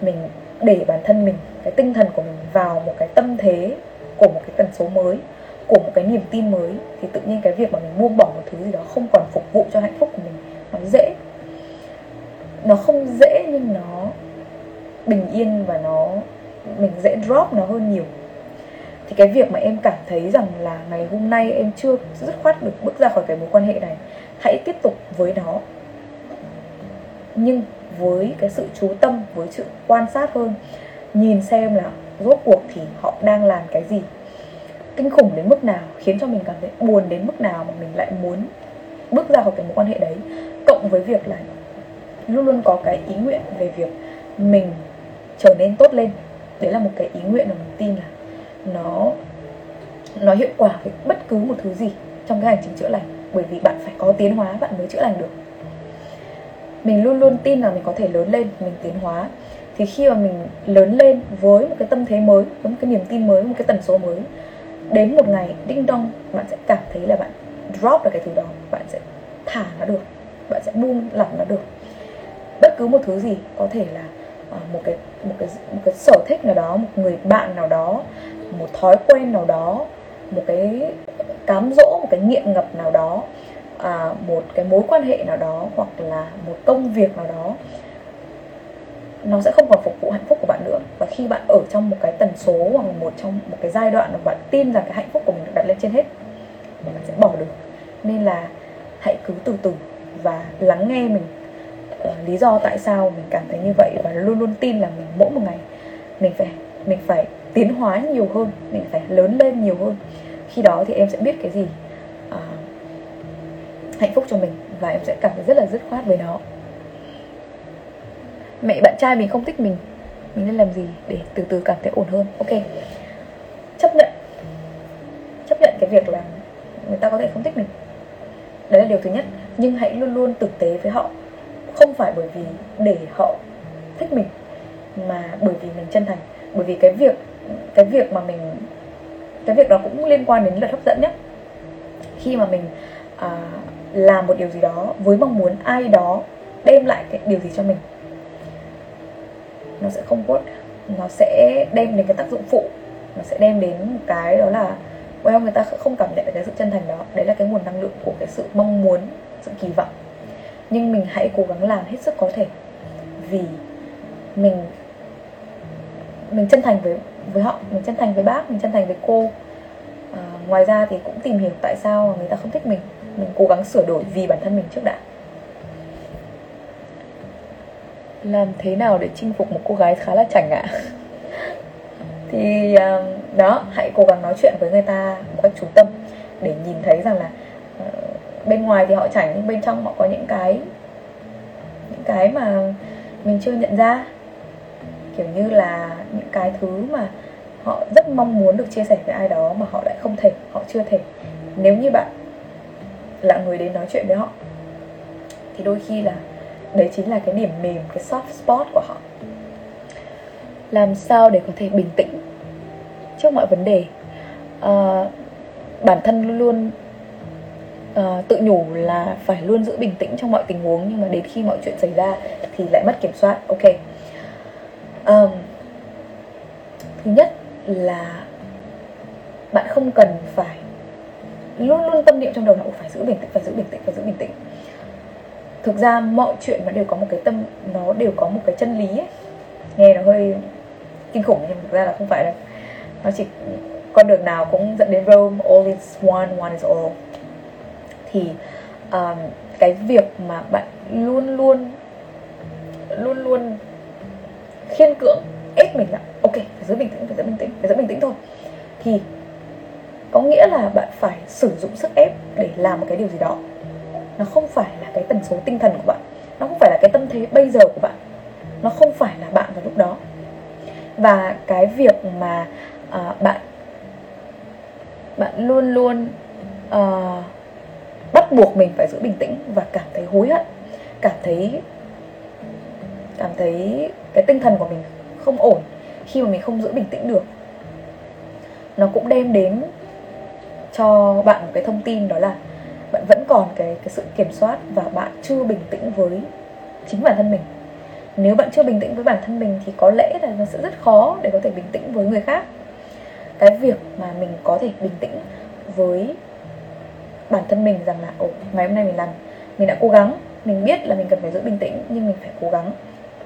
mình để bản thân mình cái tinh thần của mình vào một cái tâm thế của một cái tần số mới, của một cái niềm tin mới, thì tự nhiên cái việc mà mình buông bỏ một thứ gì đó không còn phục vụ cho hạnh phúc của mình, nó dễ. Nó không dễ nhưng nó bình yên và nó, mình dễ drop nó hơn nhiều. Thì cái việc mà em cảm thấy rằng là ngày hôm nay em chưa dứt khoát được bước ra khỏi cái mối quan hệ này, hãy tiếp tục với nó. Nhưng với cái sự chú tâm, với sự quan sát hơn, nhìn xem là rốt cuộc thì họ đang làm cái gì? Kinh khủng đến mức nào? Khiến cho mình cảm thấy buồn đến mức nào mà mình lại muốn bước ra khỏi cái mối quan hệ đấy? Cộng với việc là luôn luôn có cái ý nguyện về việc mình trở nên tốt lên. Đấy là một cái ý nguyện mà mình tin là nó nó hiệu quả với bất cứ một thứ gì trong cái hành trình chữa lành. Bởi vì bạn phải có tiến hóa, bạn mới chữa lành được. Mình luôn luôn tin là mình có thể lớn lên, mình tiến hóa thì khi mà mình lớn lên với một cái tâm thế mới với một cái niềm tin mới một cái tần số mới đến một ngày đinh đong bạn sẽ cảm thấy là bạn drop được cái thứ đó bạn sẽ thả nó được bạn sẽ buông lỏng nó được. Bất cứ một thứ gì có thể là ờ, một cái một cái một cái sở thích nào đó một người bạn nào đó một thói quen nào đó một cái cám dỗ một cái nghiện ngập nào đó à, một cái mối quan hệ nào đó hoặc là một công việc nào đó nó sẽ không còn phục vụ hạnh phúc của bạn nữa. Và khi bạn ở trong một cái tần số hoặc một trong một cái giai đoạn mà bạn tin rằng cái hạnh phúc của mình được đặt lên trên hết thì bạn sẽ bỏ được. Nên là hãy cứ từ từ và lắng nghe mình. Uh, lý do tại sao mình cảm thấy như vậy và luôn luôn tin là mình mỗi một ngày mình phải mình phải tiến hóa nhiều hơn mình phải lớn lên nhiều hơn. Khi đó thì em sẽ biết cái gì uh, hạnh phúc cho mình và em sẽ cảm thấy rất là dứt khoát với nó mẹ bạn trai mình không thích mình. Mình nên làm gì để từ từ cảm thấy ổn hơn? Ok. Chấp nhận. Chấp nhận cái việc là người ta có thể không thích mình. Đấy là điều thứ nhất. Nhưng hãy luôn luôn thực tế với họ. Không phải bởi vì để họ thích mình mà bởi vì mình chân thành. Bởi vì cái việc cái việc mà mình cái việc đó cũng liên quan đến luật hấp dẫn nhé khi mà mình à, làm một điều gì đó với mong muốn ai đó đem lại cái điều gì cho mình nó sẽ không có nó sẽ đem đến cái tác dụng phụ. Nó sẽ đem đến cái đó là well người ta không cảm nhận được cái sự chân thành đó. Đấy là cái nguồn năng lượng của cái sự mong muốn sự kỳ vọng. Nhưng mình hãy cố gắng làm hết sức có thể. Vì mình mình chân thành với với họ mình chân thành với bác mình chân thành với cô. À, ngoài ra thì cũng tìm hiểu tại sao người ta không thích mình. Mình cố gắng sửa đổi vì bản thân mình trước đã. Làm thế nào để chinh phục một cô gái khá là chảnh ạ? Thì uh, đó hãy cố gắng nói chuyện với người ta một cách chú tâm để nhìn thấy rằng là uh, bên ngoài thì họ chảnh nhưng bên trong họ có những cái những cái mà mình chưa nhận ra. Kiểu như là những cái thứ mà họ rất mong muốn được chia sẻ với ai đó mà họ lại không thể họ chưa thể. Nếu như bạn là người đến nói chuyện với họ thì đôi khi là đấy chính là cái điểm mềm cái soft spot của họ. Làm sao để có thể bình tĩnh trước mọi vấn đề? À, bản thân luôn luôn à, tự nhủ là phải luôn giữ bình tĩnh trong mọi tình huống nhưng mà đến khi mọi chuyện xảy ra thì lại mất kiểm soát. Ok. À, thứ nhất là bạn không cần phải luôn luôn tâm niệm trong đầu là phải giữ bình tĩnh phải giữ bình tĩnh phải giữ bình tĩnh thực ra mọi chuyện nó đều có một cái tâm nó đều có một cái chân lý ấy. nghe nó hơi kinh khủng nhưng thực ra là không phải đâu. Nó chỉ con đường nào cũng dẫn đến Rome all is one one is all. Thì um, cái việc mà bạn luôn luôn luôn luôn khiên cưỡng ép mình là ok phải giữ bình tĩnh phải giữ bình tĩnh phải giữ bình tĩnh thôi. Thì có nghĩa là bạn phải sử dụng sức ép để làm một cái điều gì đó nó không phải là cái tần số tinh thần của bạn. Nó không phải là cái tâm thế bây giờ của bạn. Nó không phải là bạn vào lúc đó. Và cái việc mà uh, bạn bạn luôn luôn uh, bắt buộc mình phải giữ bình tĩnh và cảm thấy hối hận cảm thấy cảm thấy cái tinh thần của mình không ổn khi mà mình không giữ bình tĩnh được. Nó cũng đem đến cho bạn một cái thông tin đó là bạn vẫn còn cái cái sự kiểm soát và bạn chưa bình tĩnh với chính bản thân mình. Nếu bạn chưa bình tĩnh với bản thân mình thì có lẽ là nó sẽ rất khó để có thể bình tĩnh với người khác. Cái việc mà mình có thể bình tĩnh với bản thân mình rằng là, ồ, ngày hôm nay mình làm, mình đã cố gắng, mình biết là mình cần phải giữ bình tĩnh, nhưng mình phải cố gắng.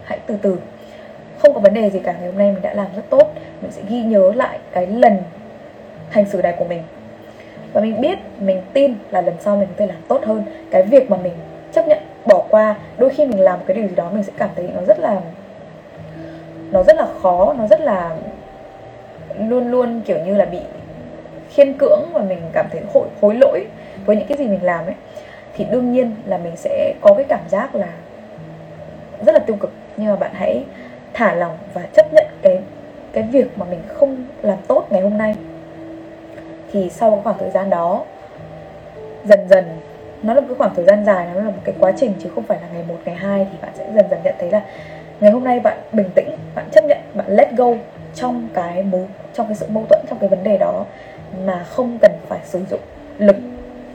Hãy từ từ. Không có vấn đề gì cả, ngày hôm nay mình đã làm rất tốt. Mình sẽ ghi nhớ lại cái lần hành xử này của mình và mình biết mình tin là lần sau mình có thể làm tốt hơn. Cái việc mà mình chấp nhận bỏ qua đôi khi mình làm cái điều gì đó mình sẽ cảm thấy nó rất là nó rất là khó nó rất là luôn luôn kiểu như là bị khiên cưỡng và mình cảm thấy hối, hối lỗi với những cái gì mình làm ấy. Thì đương nhiên là mình sẽ có cái cảm giác là rất là tiêu cực. Nhưng mà bạn hãy thả lòng và chấp nhận cái cái việc mà mình không làm tốt ngày hôm nay thì sau khoảng thời gian đó dần dần nó là một cái khoảng thời gian dài nó là một cái quá trình chứ không phải là ngày một ngày hai thì bạn sẽ dần dần nhận thấy là ngày hôm nay bạn bình tĩnh bạn chấp nhận bạn let go trong cái mâu trong cái sự mâu thuẫn trong cái vấn đề đó mà không cần phải sử dụng lực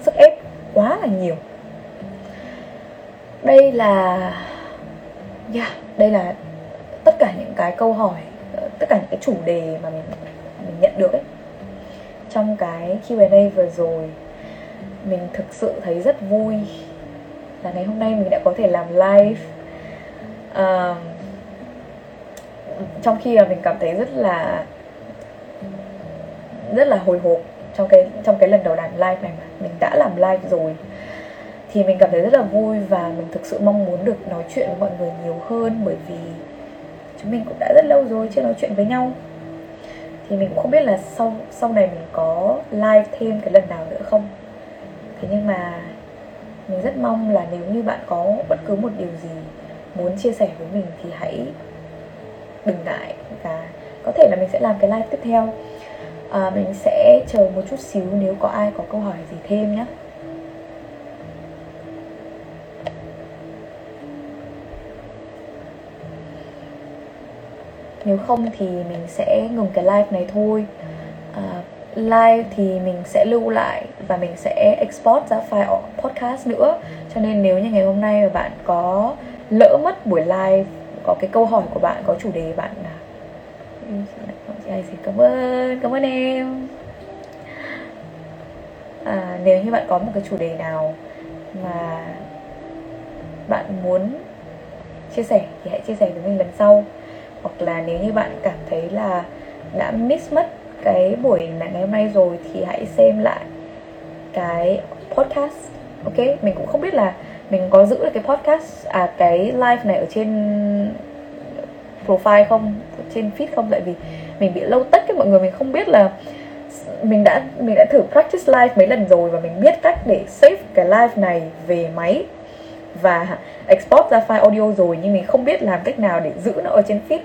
sức ép quá là nhiều. Đây là yeah, đây là tất cả những cái câu hỏi ờ, tất cả những cái chủ đề mà mình mình nhận được ấy trong cái Q&A vừa rồi mình thực sự thấy rất vui là ngày hôm nay mình đã có thể làm live. Uh, trong khi là mình cảm thấy rất là rất là hồi hộp trong cái trong cái lần đầu làm live này mà. Mình đã làm live rồi thì mình cảm thấy rất là vui và mình thực sự mong muốn được nói chuyện với mọi người nhiều hơn bởi vì chúng mình cũng đã rất lâu rồi chưa nói chuyện với nhau thì mình cũng không biết là sau sau này mình có live thêm cái lần nào nữa không. Thế nhưng mà mình rất mong là nếu như bạn có bất cứ một điều gì muốn chia sẻ với mình thì hãy đừng ngại. Và có thể là mình sẽ làm cái live tiếp theo. À, mình sẽ chờ một chút xíu nếu có ai có câu hỏi gì thêm nhé nếu không thì mình sẽ ngừng cái live này thôi. À, live thì mình sẽ lưu lại và mình sẽ export ra file podcast nữa. Cho nên nếu như ngày hôm nay mà bạn có lỡ mất buổi live có cái câu hỏi của bạn có chủ đề bạn chị cảm ơn cảm ơn em. À, nếu như bạn có một cái chủ đề nào mà bạn muốn chia sẻ thì hãy chia sẻ với mình lần sau hoặc là nếu như bạn cảm thấy là đã miss mất cái buổi ngày hôm nay rồi thì hãy xem lại cái podcast, ok? Mình cũng không biết là mình có giữ được cái podcast à cái live này ở trên profile không, trên feed không? Tại vì mình bị lâu tất cái mọi người mình không biết là mình đã mình đã thử practice live mấy lần rồi và mình biết cách để save cái live này về máy và export ra file audio rồi nhưng mình không biết làm cách nào để giữ nó ở trên feed.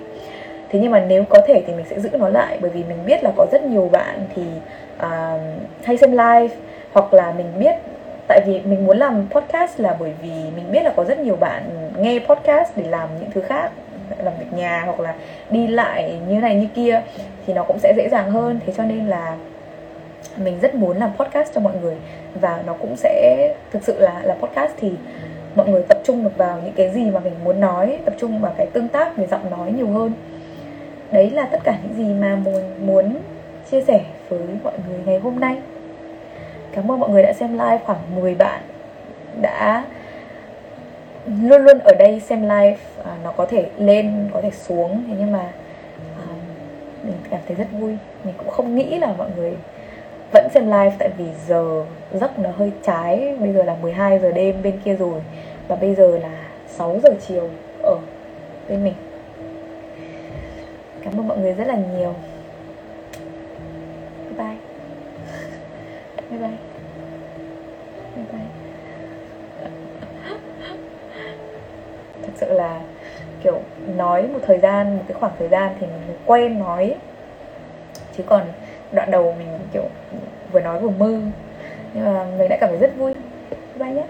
Thế nhưng mà nếu có thể thì mình sẽ giữ nó lại bởi vì mình biết là có rất nhiều bạn thì uh, hay xem live hoặc là mình biết tại vì mình muốn làm podcast là bởi vì mình biết là có rất nhiều bạn nghe podcast để làm những thứ khác làm việc nhà hoặc là đi lại như này như kia thì nó cũng sẽ dễ dàng hơn. Thế cho nên là mình rất muốn làm podcast cho mọi người và nó cũng sẽ thực sự là là podcast thì mọi người tập trung được vào những cái gì mà mình muốn nói tập trung vào cái tương tác về giọng nói nhiều hơn. Đấy là tất cả những gì mà muốn muốn chia sẻ với mọi người ngày hôm nay. Cảm ơn mọi người đã xem live khoảng 10 bạn đã luôn luôn ở đây xem live à, nó có thể lên có thể xuống. Thế nhưng mà à, mình cảm thấy rất vui. Mình cũng không nghĩ là mọi người vẫn xem live tại vì giờ giấc nó hơi trái. Bây giờ là 12 giờ đêm bên kia rồi và bây giờ là 6 giờ chiều ở bên mình. Cảm ơn mọi người rất là nhiều. Bye bye. Bye bye. Bye bye. Thật sự là, kiểu, nói một thời gian, một cái khoảng thời gian thì mình quen nói. Chứ còn đoạn đầu mình, kiểu, vừa nói vừa mơ. Nhưng mà mình đã cảm thấy rất vui. Bye nhé.